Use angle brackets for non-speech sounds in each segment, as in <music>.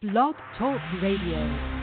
Blog Talk Radio.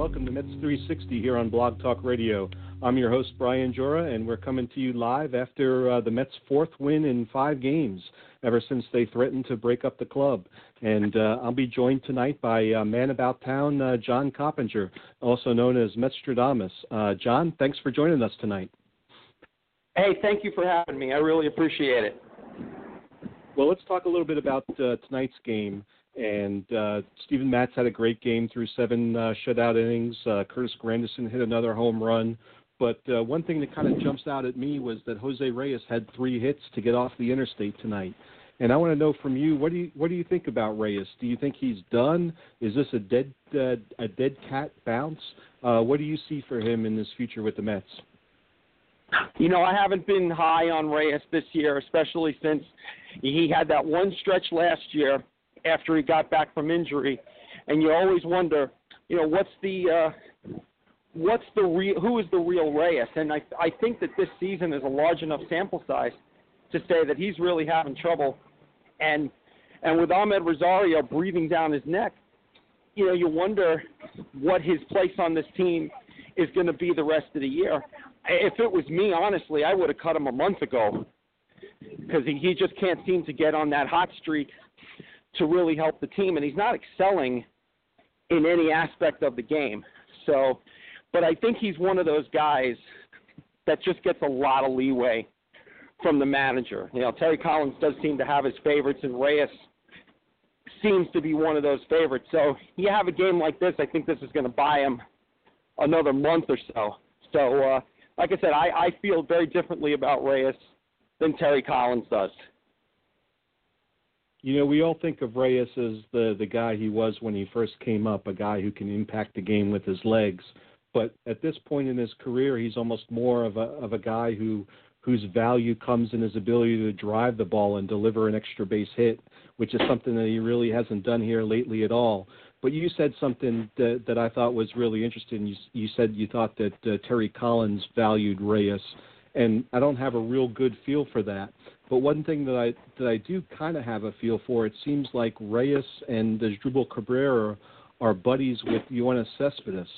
Welcome to Mets 360 here on Blog Talk Radio. I'm your host Brian Jura, and we're coming to you live after uh, the Mets' fourth win in five games ever since they threatened to break up the club. And uh, I'll be joined tonight by uh, man about town uh, John Coppinger, also known as Metstradamus. Uh, John, thanks for joining us tonight. Hey, thank you for having me. I really appreciate it. Well, let's talk a little bit about uh, tonight's game. And uh, Steven Matz had a great game through seven uh, shutout innings. Uh, Curtis Granderson hit another home run. But uh, one thing that kind of jumps out at me was that Jose Reyes had three hits to get off the interstate tonight. And I want to know from you, what do you what do you think about Reyes? Do you think he's done? Is this a dead uh, a dead cat bounce? Uh, what do you see for him in his future with the Mets? You know, I haven't been high on Reyes this year, especially since he had that one stretch last year after he got back from injury, and you always wonder, you know, what's the uh, what's the real who is the real Reyes? And I I think that this season is a large enough sample size to say that he's really having trouble, and and with Amed Rosario breathing down his neck, you know, you wonder what his place on this team is going to be the rest of the year. If it was me, honestly, I would have cut him a month ago because he, he just can't seem to get on that hot streak to really help the team, and he's not excelling in any aspect of the game. So, but I think he's one of those guys that just gets a lot of leeway from the manager. You know, Terry Collins does seem to have his favorites, and Reyes seems to be one of those favorites. So, you have a game like this, I think this is going to buy him another month or so. So, uh, like I said, I, I feel very differently about Reyes than Terry Collins does. You know, we all think of Reyes as the the guy he was when he first came up, a guy who can impact the game with his legs. But at this point in his career, he's almost more of a of a guy who whose value comes in his ability to drive the ball and deliver an extra base hit, which is something that he really hasn't done here lately at all. But you said something that, that I thought was really interesting. You, you said you thought that uh, Terry Collins valued Reyes, and I don't have a real good feel for that. But one thing that I that I do kind of have a feel for, it seems like Reyes and the Asdrubal Cabrera are buddies with Yoenis Cespedes.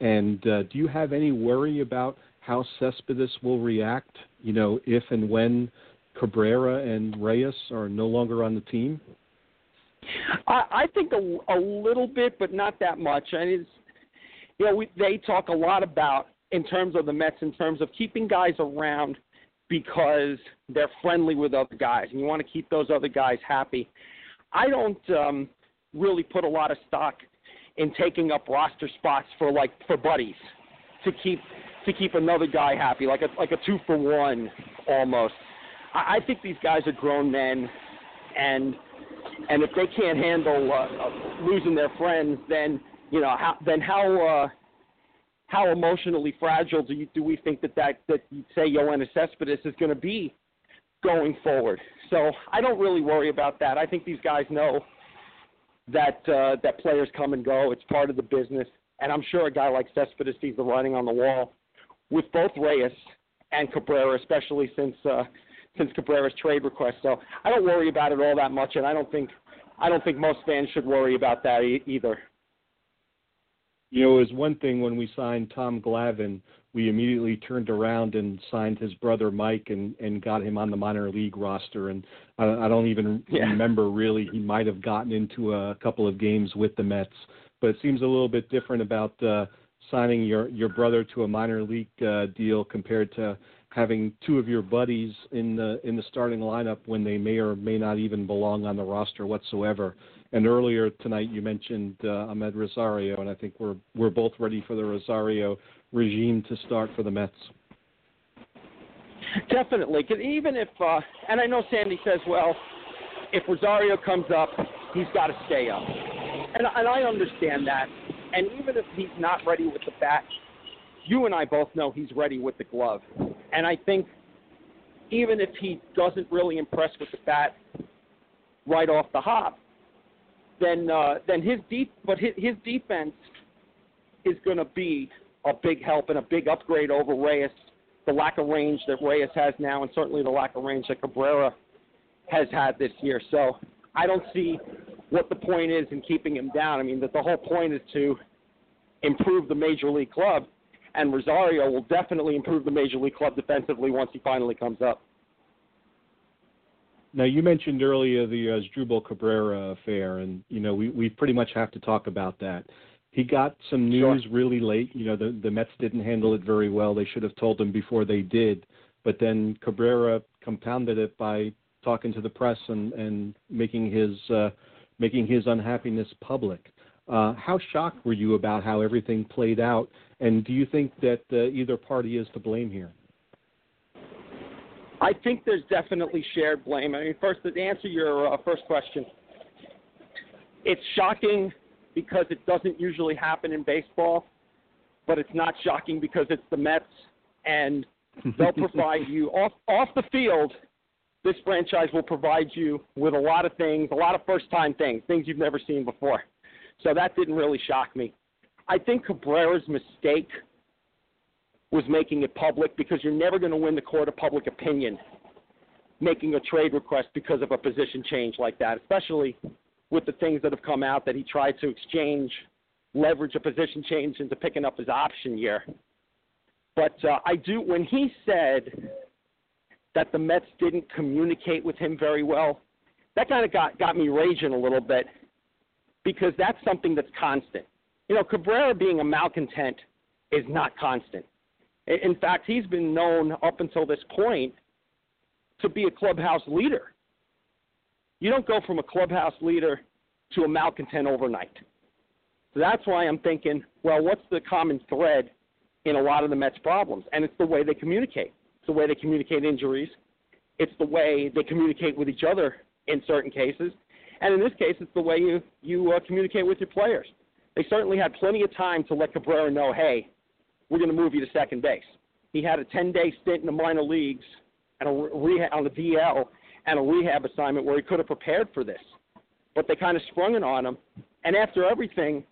And uh, do you have any worry about how Cespedes will react? You know, if and when Cabrera and Reyes are no longer on the team. I, I think a, a little bit, but not that much. And it's, you know, we, they talk a lot about in terms of the Mets, in terms of keeping guys around because they're friendly with other guys, and you want to keep those other guys happy. I don't um, really put a lot of stock in taking up roster spots for like for buddies to keep to keep another guy happy, like a like a two for one almost. I, I think these guys are grown men, and and if they can't handle uh, uh, losing their friends, then you know how then how uh, how emotionally fragile do you do we think that that that say Yoenis Cespedes is going to be going forward? So I don't really worry about that. I think these guys know that uh, that players come and go. It's part of the business, and I'm sure a guy like Cespedes sees the writing on the wall with both Reyes and Cabrera, especially since uh, since Cabrera's trade request. So I don't worry about it all that much, and I don't think I don't think most fans should worry about that e- either. You know, it was one thing when we signed Tom Glavine, we immediately turned around and signed his brother Mike and and got him on the minor league roster. And I, I don't even Yeah. remember really he might have gotten into a couple of games with the Mets. But it seems a little bit different about uh, signing your your brother to a minor league uh, deal compared to having two of your buddies in the in the starting lineup when they may or may not even belong on the roster whatsoever. And earlier tonight you mentioned uh, Amed Rosario, and I think we're we're both ready for the Rosario regime to start for the Mets. Definitely, because even if, uh, and I know Sandy says, well, if Rosario comes up, he's got to stay up. and, and I understand that. And even if he's not ready with the bat, you and I both know he's ready with the glove. And I think even if he doesn't really impress with the bat right off the hop, then uh, then his deep but his, his defense is going to be a big help and a big upgrade over Reyes. The lack of range that Reyes has now, and certainly the lack of range that Cabrera has had this year. So I don't see what the point is in keeping him down. I mean, that the whole point is to improve the major league club, and Rosario will definitely improve the major league club defensively once he finally comes up. Now you mentioned earlier the uh, Cabrera affair, and you know we we pretty much have to talk about that. He got some news sure. really late. You know the the Mets didn't handle it very well. They should have told him before they did. But then Cabrera compounded it by talking to the press and and making his uh, making his unhappiness public. Uh, how shocked were you about how everything played out? And do you think that uh, either party is to blame here? I think there's definitely shared blame. I mean, first, to answer your uh, first question, it's shocking because it doesn't usually happen in baseball, but it's not shocking because it's the Mets, and <laughs> they'll provide you off off the field. This franchise will provide you with a lot of things, a lot of first time things, things you've never seen before. So that didn't really shock me. I think Cabrera's mistake was making it public because you're never going to win the court of public opinion making a trade request because of a position change like that, especially with the things that have come out that he tried to exchange, leverage a position change into picking up his option year. But uh, I do, when he said that the Mets didn't communicate with him very well, that kind of got, got me raging a little bit because that's something that's constant. You know, Cabrera being a malcontent is not constant. In fact, he's been known up until this point to be a clubhouse leader. You don't go from a clubhouse leader to a malcontent overnight. So that's why I'm thinking, well, what's the common thread in a lot of the Mets' problems? And it's the way they communicate. It's the way they communicate injuries. It's the way they communicate with each other in certain cases. And in this case, it's the way you, you uh, communicate with your players. They certainly had plenty of time to let Cabrera know, hey, we're going to move you to second base. He had a 10 day stint in the minor leagues and a rehab, on the DL and a rehab assignment where he could have prepared for this. But they kind of sprung it on him. And after everything,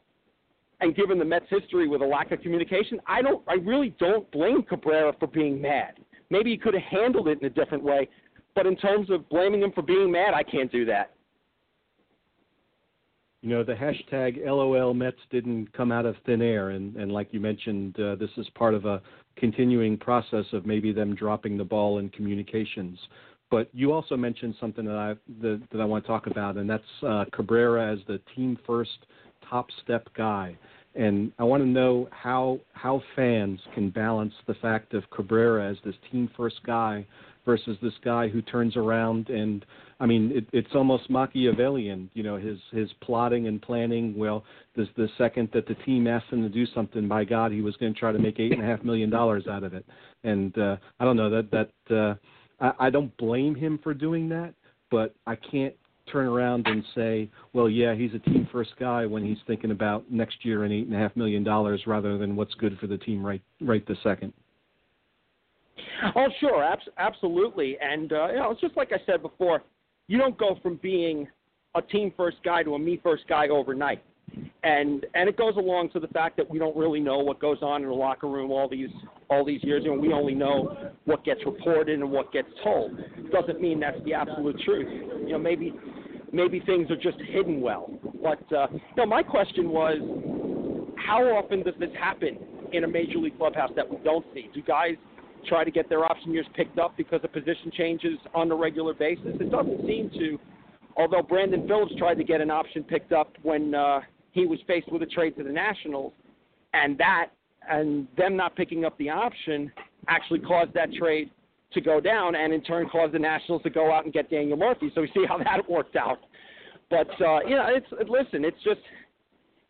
and given the Mets' history with a lack of communication, I don't, I really don't blame Cabrera for being mad. Maybe he could have handled it in a different way, but in terms of blaming him for being mad, I can't do that. You know, the hashtag LOL Mets didn't come out of thin air, and, and like you mentioned, uh, this is part of a continuing process of maybe them dropping the ball in communications. But you also mentioned something that I that, that I want to talk about, and that's uh, Cabrera as the team first top step guy. And I want to know how how fans can balance the fact of Cabrera as this team first guy versus this guy who turns around and I mean it, it's almost Machiavellian, you know, his his plotting and planning. Well, this the second that the team asked him to do something, by God, he was going to try to make eight and a half million dollars out of it. And uh, I don't know that that uh, I, I don't blame him for doing that, but I can't turn around and say, well, yeah, he's a team first guy when he's thinking about next year and eight and a half million dollars rather than what's good for the team right right this second. Oh, sure, abs- absolutely. And uh, you know, it's just like I said before, you don't go from being a team first guy to a me first guy overnight. And and it goes along to the fact that we don't really know what goes on in the locker room all these all these years, and we only know what gets reported and what gets told. Doesn't mean that's the absolute truth. You know, maybe maybe things are just hidden well. But uh, know, my question was, how often does this happen in a major league clubhouse that we don't see? Do guys try to get their option years picked up because of position changes on a regular basis? It doesn't seem to. Although Brandon Phillips tried to get an option picked up when uh, he was faced with a trade to the Nationals, and that and them not picking up the option actually caused that trade to go down, and in turn caused the Nationals to go out and get Daniel Murphy. So we see how <laughs> that worked out. But uh, you know, it's listen, it's just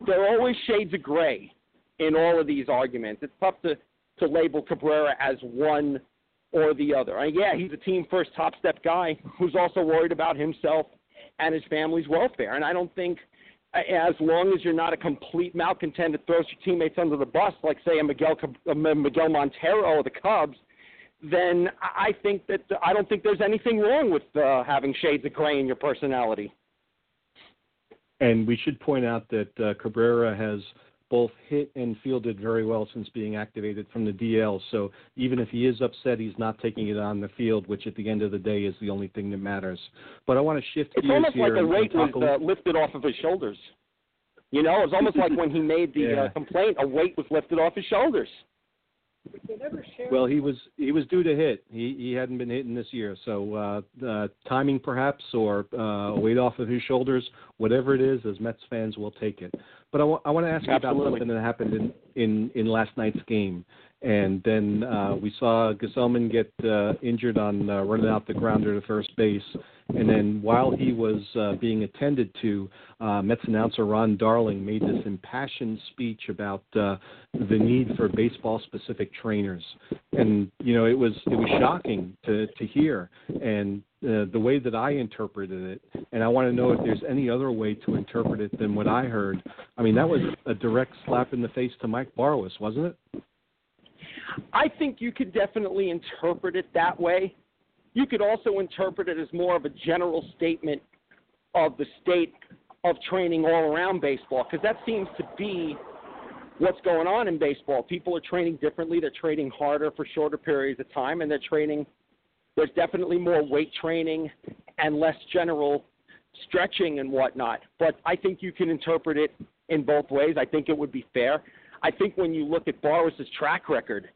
there are always shades of gray in all of these arguments. It's tough to to label Cabrera as one or the other. Yeah, he's a team first top step guy who's also worried about himself and his family's welfare. And I don't think as long as you're not a complete malcontent that throws your teammates under the bus, like say a Miguel a Miguel Montero of the Cubs, then I think that I don't think there's anything wrong with uh, having shades of gray in your personality. And we should point out that uh, Cabrera has both hit and fielded very well since being activated from the DL. So even if he is upset, he's not taking it on the field, which at the end of the day is the only thing that matters. But I want to shift it's gears almost here. like a weight was uh, lifted off of his shoulders. You know, it's almost like when he made the <laughs> yeah. uh, complaint, a weight was lifted off his shoulders. Well, he was he was due to hit. He he hadn't been hitting this year, so uh, uh, timing perhaps or uh, weight off of his shoulders, whatever it is, as Mets fans will take it. But I, w- I want to ask you Absolutely. about something that happened in in in last night's game, and then uh, we saw Gsellman get uh, injured on uh, running out the grounder to first base, and then while he was uh, being attended to, uh, Mets announcer Ron Darling made this impassioned speech about uh, the need for baseball-specific trainers, and you know it was it was shocking to to hear, and uh, the way that I interpreted it, and I want to know if there's any other way to interpret it than what I heard. I mean, that was a direct slap in the face to Mike Barwis, wasn't it? I think you could definitely interpret it that way. You could also interpret it as more of a general statement of the state of training all around baseball, because that seems to be what's going on in baseball. People are training differently. They're training harder for shorter periods of time, and they're training. There's definitely more weight training and less general stretching and whatnot. But I think you can interpret it in both ways. I think it would be fair. I think when you look at Barwis's track record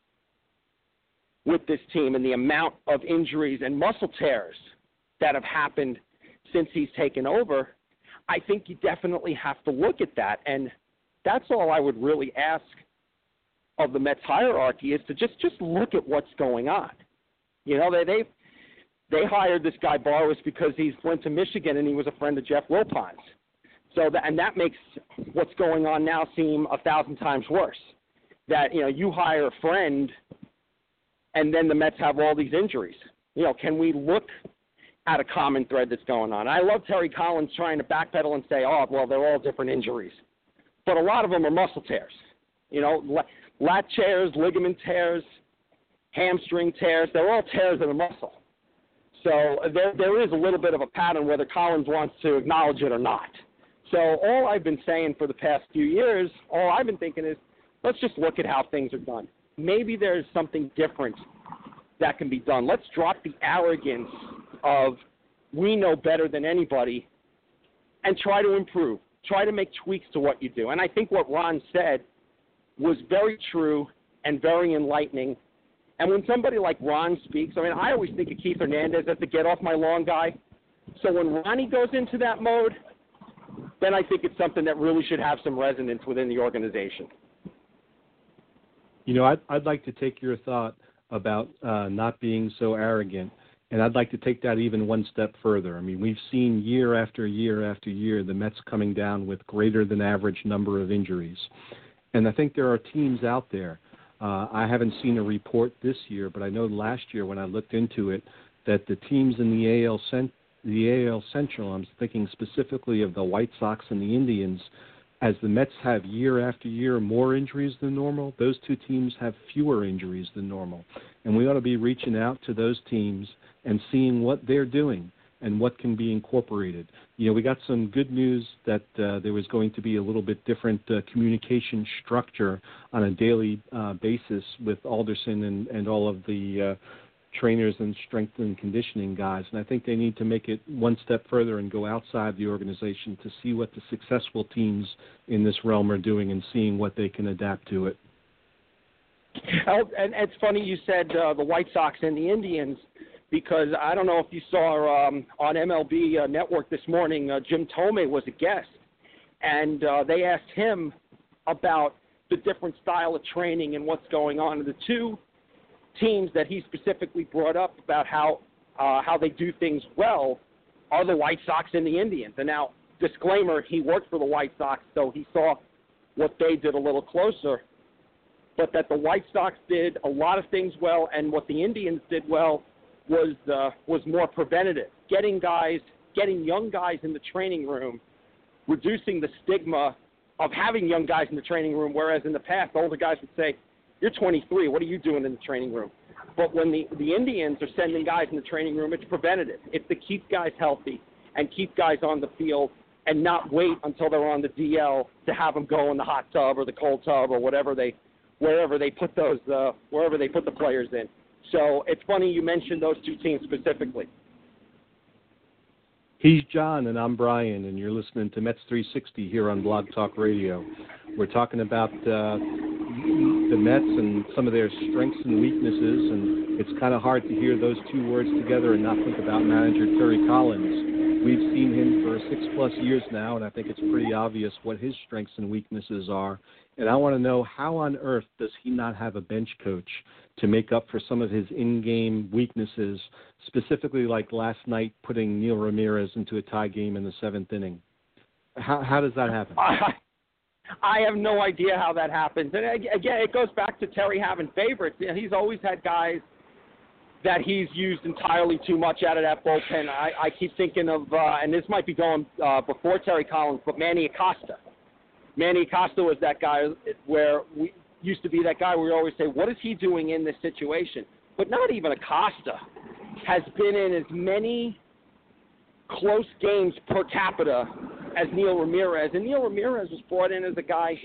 with this team and the amount of injuries and muscle tears that have happened since he's taken over, I think you definitely have to look at that. And that's all I would really ask of the Mets hierarchy is to just just look at what's going on. You know, they they they hired this guy Barwis because he's went to Michigan and he was a friend of Jeff Wilpon's. So that and that makes what's going on now seem a thousand times worse. That you know you hire a friend, and then the Mets have all these injuries. You know, can we look at a common thread that's going on? I love Terry Collins trying to backpedal and say, oh well, they're all different injuries, but a lot of them are muscle tears. You know, lat tears, ligament tears, hamstring tears. They're all tears in the muscle. So there there is a little bit of a pattern whether Collins wants to acknowledge it or not. So all I've been saying for the past few years, all I've been thinking is, let's just look at how things are done. Maybe there's something different that can be done. Let's drop the arrogance of we know better than anybody and try to improve. Try to make tweaks to what you do. And I think what Ron said was very true and very enlightening. And when somebody like Ron speaks, I mean, I always think of Keith Hernandez as the get off my lawn guy. So when Ronnie goes into that mode, then I think it's something that really should have some resonance within the organization. You know, I'd, I'd like to take your thought about uh, not being so arrogant, and I'd like to take that even one step further. I mean, we've seen year after year after year the Mets coming down with greater than average number of injuries, and I think there are teams out there. Uh, I haven't seen a report this year, but I know last year when I looked into it that the teams in the AL Cent- the AL Central, I'm thinking specifically of the White Sox and the Indians, as the Mets have year after year more injuries than normal, those two teams have fewer injuries than normal. And we ought to be reaching out to those teams and seeing what they're doing and what can be incorporated. You know, we got some good news that uh, there was going to be a little bit different uh, communication structure on a daily uh, basis with Alderson and, and all of the uh, trainers and strength and conditioning guys. And I think they need to make it one step further and go outside the organization to see what the successful teams in this realm are doing and seeing what they can adapt to it. Oh, and it's funny you said uh, the White Sox and the Indians because I don't know if you saw um, on MLB uh, Network this morning, uh, Jim Thome was a guest, and uh, they asked him about the different style of training and what's going on. And the two teams that he specifically brought up about how uh, how they do things well are the White Sox and the Indians. And now, disclaimer: he worked for the White Sox, so he saw what they did a little closer. But that the White Sox did a lot of things well, and what the Indians did well was uh, was more preventative, getting guys, getting young guys in the training room reducing the stigma of having young guys in the training room, whereas in the past, older guys would say, You're 23, what are you doing in the training room? But when the, the Indians are sending guys in the training room, it's preventative. It's to keep guys healthy and keep guys on the field and not wait until they're on the DL to have them go in the hot tub or the cold tub or whatever they wherever they put those uh, wherever they put the players in. So it's funny you mentioned those two teams specifically. He's John and I'm Brian, and you're listening to Mets 360 here on Blog Talk Radio. We're talking about uh, the Mets and some of their strengths and weaknesses, and it's kind of hard to hear those two words together and not think about manager Terry Collins. We've seen him for six plus years now, and I think it's pretty obvious what his strengths and weaknesses are. And I want to know how on earth does he not have a bench coach to make up for some of his in game weaknesses, specifically like last night putting Neil Ramirez into a tie game in the seventh inning? How, how does that happen? <laughs> I have no idea how that happens. And again, it goes back to Terry having favorites. He's always had guys that he's used entirely too much out of that bullpen. I, I keep thinking of, uh, and this might be going uh, before Terry Collins, but Manny Acosta. Manny Acosta was that guy where we used to be that guy where we always say, what is he doing in this situation? But not even Acosta has been in as many close games per capita as Neil Ramirez. And Neil Ramirez was brought in as a guy,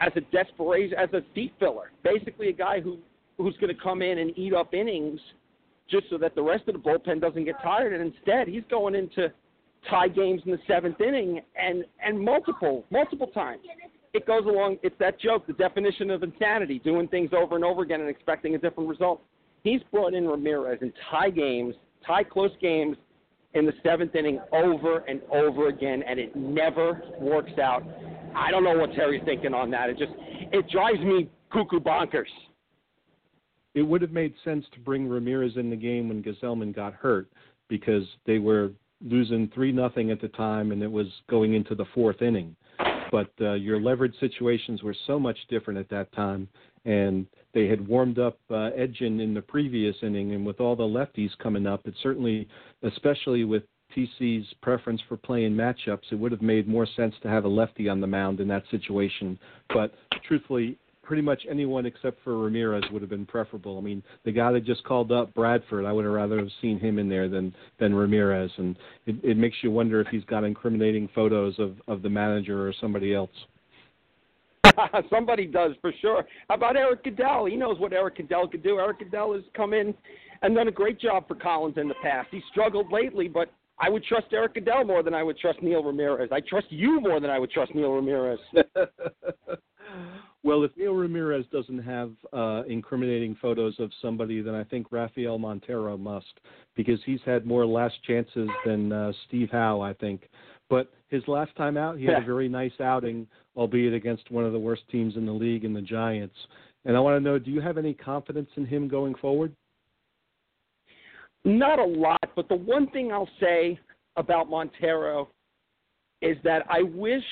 as a desperation, as a seat filler, basically a guy who who's going to come in and eat up innings – just so that the rest of the bullpen doesn't get tired. And instead, he's going into tie games in the seventh inning and and multiple multiple times. It goes along. It's that joke, the definition of insanity, doing things over and over again and expecting a different result. He's brought in Ramirez in tie games, tie close games in the seventh inning over and over again, and it never works out. I don't know what Terry's thinking on that. It just it drives me cuckoo bonkers it would have made sense to bring Ramirez in the game when Gsellman got hurt because they were losing three nothing at the time and it was going into the fourth inning. But uh, your leverage situations were so much different at that time, and they had warmed up uh, Edgin in the previous inning, and with all the lefties coming up, it certainly, especially with TC's preference for playing matchups, it would have made more sense to have a lefty on the mound in that situation. But truthfully, pretty much anyone except for Ramirez would have been preferable. I mean, the guy that just called up Bradford, I would have rather have seen him in there than than Ramirez, and it, it makes you wonder if he's got incriminating photos of of the manager or somebody else. <laughs> somebody does for sure. How about Erik Goeddel? He knows what Erik Goeddel could do. Erik Goeddel has come in and done a great job for Collins in the past. He struggled lately, but I would trust Erik Goeddel more than I would trust Neil Ramirez. I trust you more than I would trust Neil Ramirez. <laughs> Well, if Neil Ramirez doesn't have uh, incriminating photos of somebody, then I think Rafael Montero must, because he's had more last chances than uh, Steve Howe, I think. But his last time out, he had a very nice outing, albeit against one of the worst teams in the league in the Giants. And I want to know, do you have any confidence in him going forward? Not a lot, but the one thing I'll say about Montero is that I wish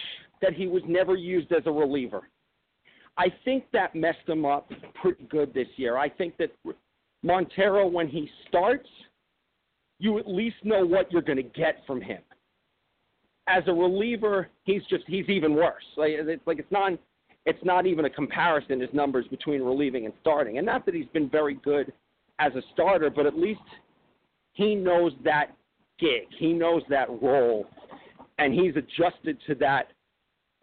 that he was never used as a reliever. I think that messed him up pretty good this year. I think that Montero, when he starts, you at least know what you're going to get from him. As a reliever, he's just he's even worse. Like it's like it's not it's not even a comparison his numbers between relieving and starting. And not that he's been very good as a starter, but at least he knows that gig. He knows that role and he's adjusted to that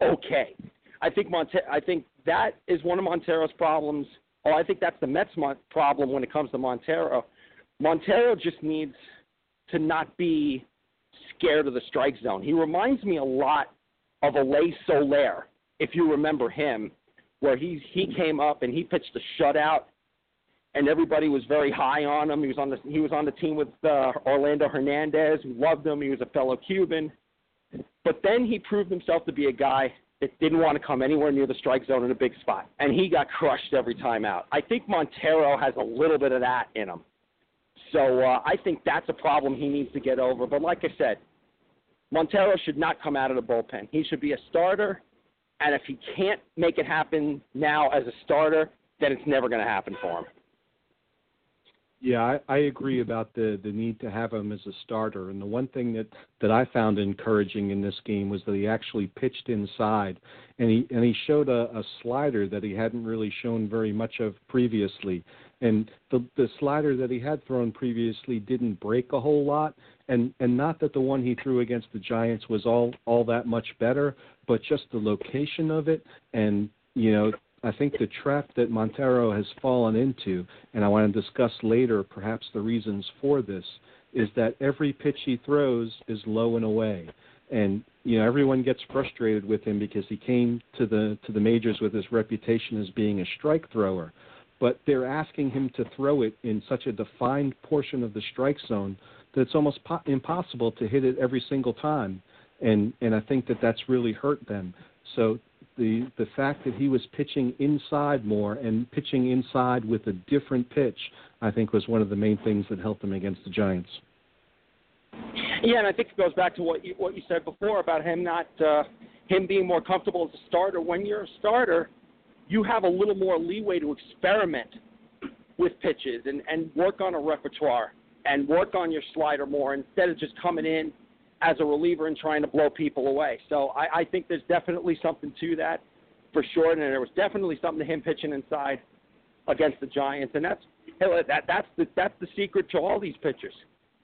okay. I think Monte I think that is one of Montero's problems. Oh, I think that's the Mets' problem when it comes to Montero. Montero just needs to not be scared of the strike zone. He reminds me a lot of Alay Soler, if you remember him, where he he came up and he pitched a shutout, and everybody was very high on him. He was on the he was on the team with uh, Orlando Hernandez, who loved him. He was a fellow Cuban, but then he proved himself to be a guy that didn't want to come anywhere near the strike zone in a big spot, and he got crushed every time out. I think Montero has a little bit of that in him. So uh, I think that's a problem he needs to get over. But like I said, Montero should not come out of the bullpen. He should be a starter, and if he can't make it happen now as a starter, then it's never going to happen for him. Yeah, I, I agree about the the need to have him as a starter. And the one thing that that I found encouraging in this game was that he actually pitched inside, and he and he showed a, a slider that he hadn't really shown very much of previously. And the the slider that he had thrown previously didn't break a whole lot, and and not that the one he threw against the Giants was all all that much better, but just the location of it. And you know I think the trap that Montero has fallen into, and I want to discuss later perhaps the reasons for this, is that every pitch he throws is low and away. And you know everyone gets frustrated with him because he came to the to the majors with his reputation as being a strike thrower, but they're asking him to throw it in such a defined portion of the strike zone that it's almost po- impossible to hit it every single time. And and I think that that's really hurt them. So the the fact that he was pitching inside more and pitching inside with a different pitch, I think was one of the main things that helped him against the Giants. Yeah, and I think it goes back to what you what you said before about him not uh, him being more comfortable as a starter. When you're a starter, you have a little more leeway to experiment with pitches and and work on a repertoire and work on your slider more instead of just coming in as a reliever and trying to blow people away. So I, I think there's definitely something to that for sure, and there was definitely something to him pitching inside against the Giants, and that's that that's the that's the secret to all these pitchers.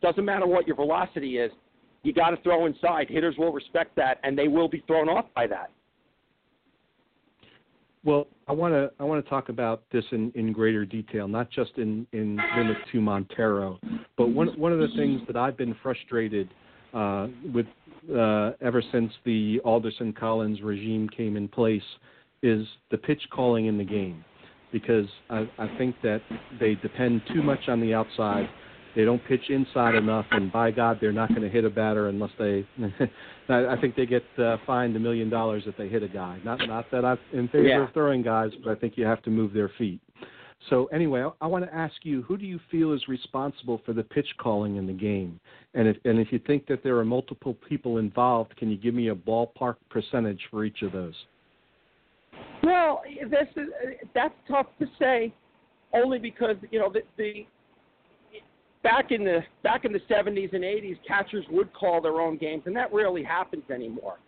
Doesn't matter what your velocity is, you got to throw inside. Hitters will respect that, and they will be thrown off by that. Well, I want to I want to talk about this in, in greater detail, not just in in limit to Montero, but one one of the things that I've been frustrated uh, with uh, ever since the Alderson Collins regime came in place is the pitch calling in the game, because I, I think that they depend too much on the outside. They don't pitch inside enough, and by God, they're not going to hit a batter unless they. <laughs> I think they get uh, fined a million dollars if they hit a guy. Not not that I'm in favor yeah. of throwing guys, but I think you have to move their feet. So anyway, I, I want to ask you, who do you feel is responsible for the pitch calling in the game? And if and if you think that there are multiple people involved, can you give me a ballpark percentage for each of those? Well, this is that's tough to say, only because you know the, the back in the back in the 70s and 80s, catchers would call their own games, and that rarely happens anymore.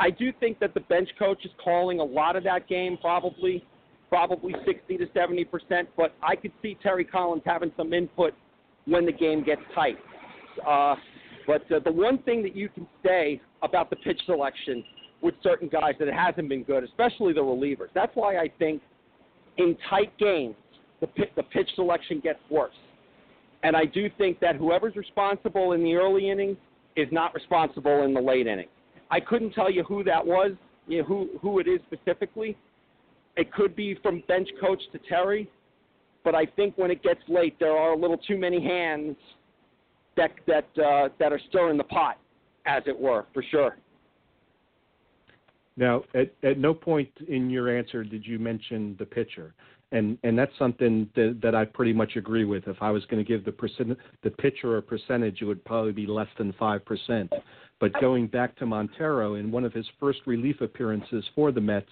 I do think that the bench coach is calling a lot of that game, probably probably 60 to 70 percent. But I could see Terry Collins having some input when the game gets tight. Uh, but uh, the one thing that you can say about the pitch selection with certain guys that it hasn't been good, especially the relievers. That's why I think in tight games the the pitch selection gets worse. And I do think that whoever's responsible in the early innings is not responsible in the late innings. I couldn't tell you who that was, you know, who who it is specifically, it could be from bench coach to Terry, but I think when it gets late, there are a little too many hands that that uh, that are stirring the pot, as it were, for sure. Now, at, at no point in your answer did you mention the pitcher, and and that's something that, that I pretty much agree with. If I was going to give the percent the pitcher a percentage, it would probably be less than five percent. But going back to Montero, in one of his first relief appearances for the Mets,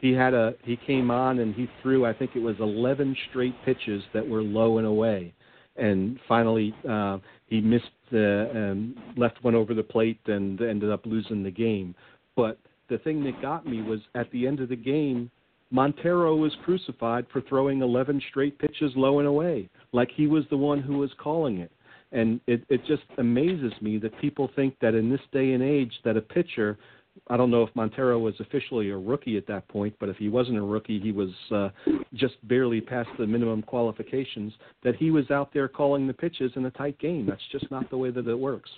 he had a he came on and he threw I think it was 11 straight pitches that were low and away, and finally uh, he missed the um, left one over the plate and ended up losing the game. But the thing that got me was at the end of the game, Montero was crucified for throwing 11 straight pitches low and away, like he was the one who was calling it. And it, it just amazes me that people think that in this day and age that a pitcher I don't know if Montero was officially a rookie at that point, but if he wasn't a rookie, he was uh, just barely past the minimum qualifications. That he was out there calling the pitches in a tight game. That's just not the way that it works.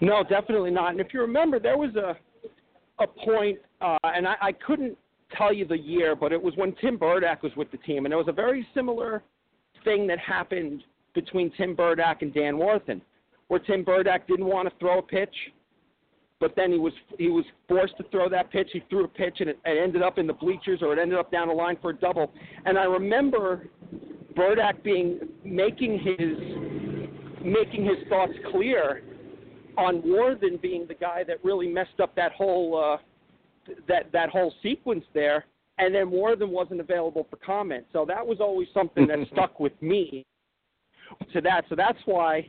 No, definitely not. And if you remember, there was a a point, uh, and I, I couldn't tell you the year, but it was when Tim Byrdak was with the team, and there was a very similar thing that happened between Tim Byrdak and Dan Warthen, where Tim Byrdak didn't want to throw a pitch but then he was he was forced to throw that pitch. He threw a pitch and it, it ended up in the bleachers or it ended up down the line for a double. And I remember Byrdak being making his making his thoughts clear on Warthen being the guy that really messed up that whole uh, that that whole sequence there. And then Warthen wasn't available for comment, so that was always something that <laughs> stuck with me to that. So that's why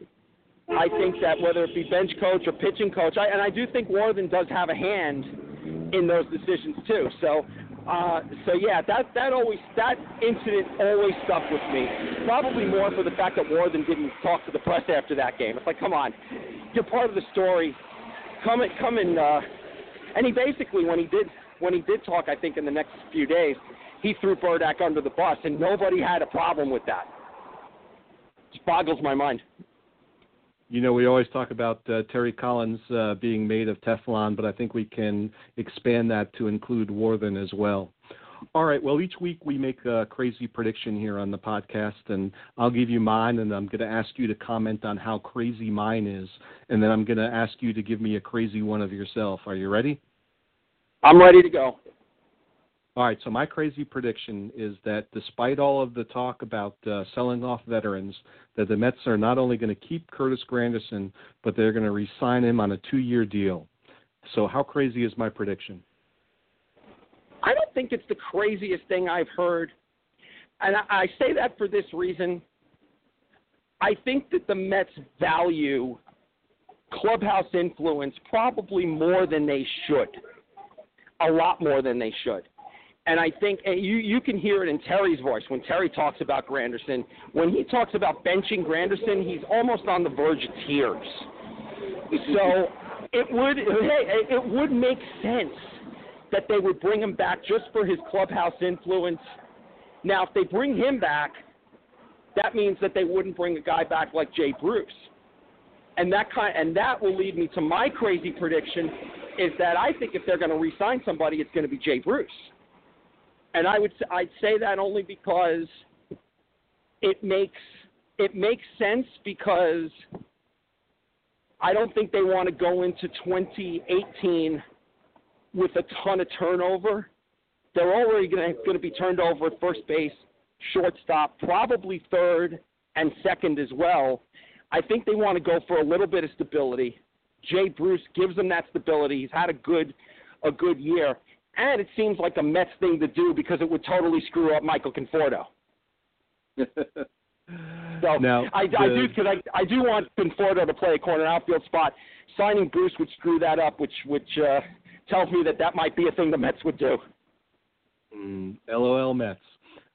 I think that whether it be bench coach or pitching coach, I, and I do think Warthen does have a hand in those decisions too. So, uh, so yeah, that that always that incident always stuck with me. Probably more for the fact that Warthen didn't talk to the press after that game. It's like, come on, you're part of the story. Come and come and uh, and he basically when he did when he did talk, I think in the next few days, he threw Byrdak under the bus, and nobody had a problem with that. It just boggles my mind. You know, we always talk about uh, Terry Collins uh, being made of Teflon, but I think we can expand that to include Warthen as well. All right. Well, each week we make a crazy prediction here on the podcast, and I'll give you mine, and I'm going to ask you to comment on how crazy mine is, and then I'm going to ask you to give me a crazy one of yourself. Are you ready? I'm ready to go. All right, so my crazy prediction is that despite all of the talk about uh, selling off veterans, that the Mets are not only going to keep Curtis Granderson, but they're going to re-sign him on a two-year deal. So how crazy is my prediction? I don't think it's the craziest thing I've heard, and I, I say that for this reason. I think that the Mets value clubhouse influence probably more than they should, a lot more than they should. And I think and you you can hear it in Terry's voice when Terry talks about Granderson. When he talks about benching Granderson, he's almost on the verge of tears. So it would hey it would make sense that they would bring him back just for his clubhouse influence. Now, if they bring him back, that means that they wouldn't bring a guy back like Jay Bruce. And that kind and that will lead me to my crazy prediction is that I think if they're going to re-sign somebody, it's going to be Jay Bruce and I would I'd say that only because it makes it makes sense because I don't think they want to go into 2018 with a ton of turnover. They're already going to be turned over at first base, shortstop, probably third and second as well. I think they want to go for a little bit of stability. Jay Bruce gives them that stability. He's had a good a good year and it seems like a Mets thing to do because it would totally screw up Michael Conforto. <laughs> so now, I, the, I do because I, I do want Conforto to play a corner outfield spot. Signing Bruce would screw that up, which which uh, tells me that that might be a thing the Mets would do. Mm, LOL Mets.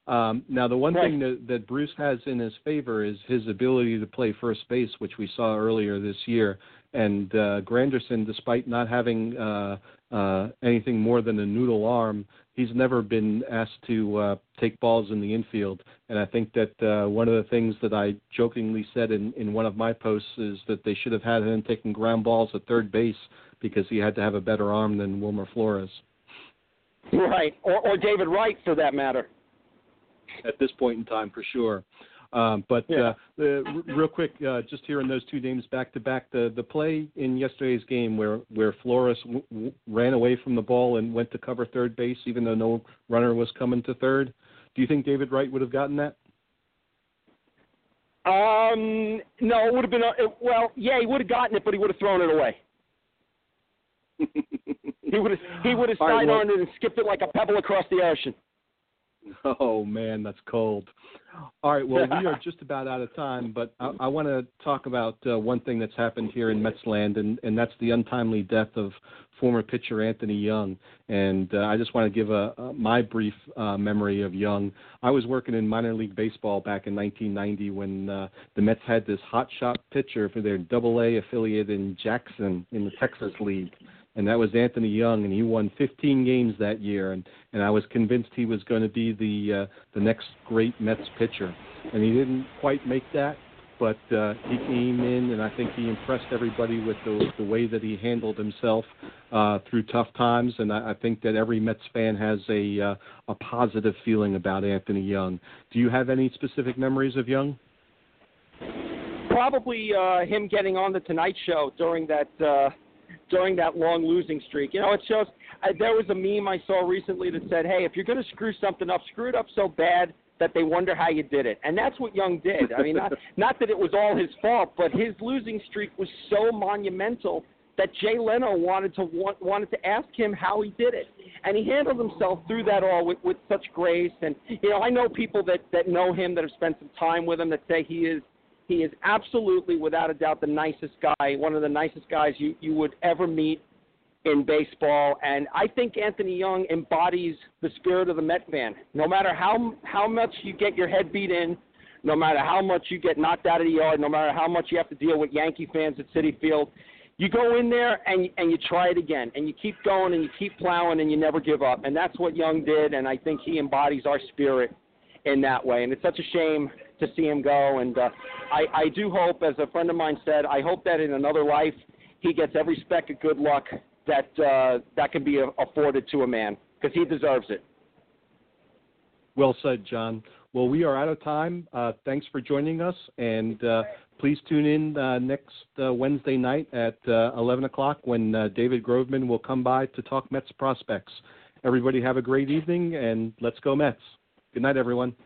Um, now, the one right. thing that, that Bruce has in his favor is his ability to play first base, which we saw earlier this year. And uh, Granderson, despite not having uh, uh, anything more than a noodle arm, he's never been asked to uh, take balls in the infield. And I think that uh, one of the things that I jokingly said in, in one of my posts is that they should have had him taking ground balls at third base because he had to have a better arm than Wilmer Flores. Right, or, or David Wright for that matter. At this point in time, for sure. Um, but yeah. uh, the, real quick, uh, just hearing those two names back to back, the the play in yesterday's game where where Flores w- w- ran away from the ball and went to cover third base, even though no runner was coming to third. Do you think David Wright would have gotten that? Um, no, it would have been. A, it, well, yeah, he would have gotten it, but he would have thrown it away. <laughs> he would have he would have sidearmed right, well, it and skipped it like a pebble across the ocean. <laughs> Oh man, that's cold. All right, well we are just about out of time, but I, I want to talk about uh, one thing that's happened here in Metsland, and, and that's the untimely death of former pitcher Anthony Young. And uh, I just want to give a, a my brief uh, memory of Young. I was working in minor league baseball back in 1990 when uh, the Mets had this hot shot pitcher for their Double A affiliate in Jackson in the Texas League and that was Anthony Young, and he won 15 games that year, and and I was convinced he was going to be the uh, the next great Mets pitcher, and he didn't quite make that, but uh, he came in, and I think he impressed everybody with the the way that he handled himself uh, through tough times, and I, I think that every Mets fan has a uh, a positive feeling about Anthony Young. Do you have any specific memories of Young? Probably uh, him getting on the Tonight Show during that. Uh during that long losing streak. You know, it shows. Uh, there was a meme I saw recently that said, "Hey, if you're going to screw something up, screw it up so bad that they wonder how you did it." And that's what Young did. I mean, not <laughs> not that it was all his fault, but his losing streak was so monumental that Jay Leno wanted to want, wanted to ask him how he did it, and he handled himself through that all with, with such grace. And you know, I know people that that know him that have spent some time with him that say he is He is absolutely, without a doubt, the nicest guy, one of the nicest guys you, you would ever meet in baseball. And I think Anthony Young embodies the spirit of the Met fan. No matter how how much you get your head beat in, no matter how much you get knocked out of the yard, no matter how much you have to deal with Yankee fans at Citi Field, you go in there and and you try it again, and you keep going and you keep plowing and you never give up. And that's what Young did, and I think he embodies our spirit in that way. And it's such a shame to see him go. And uh, I, I do hope, as a friend of mine said, I hope that in another life he gets every speck of good luck that uh, that can be afforded to a man because he deserves it. Well said, John. Well, we are out of time. Uh, thanks for joining us, and uh, please tune in uh, next uh, Wednesday night at uh, 11 o'clock when uh, David Groveman will come by to talk Mets prospects. Everybody have a great evening, and let's go Mets. Good night, everyone.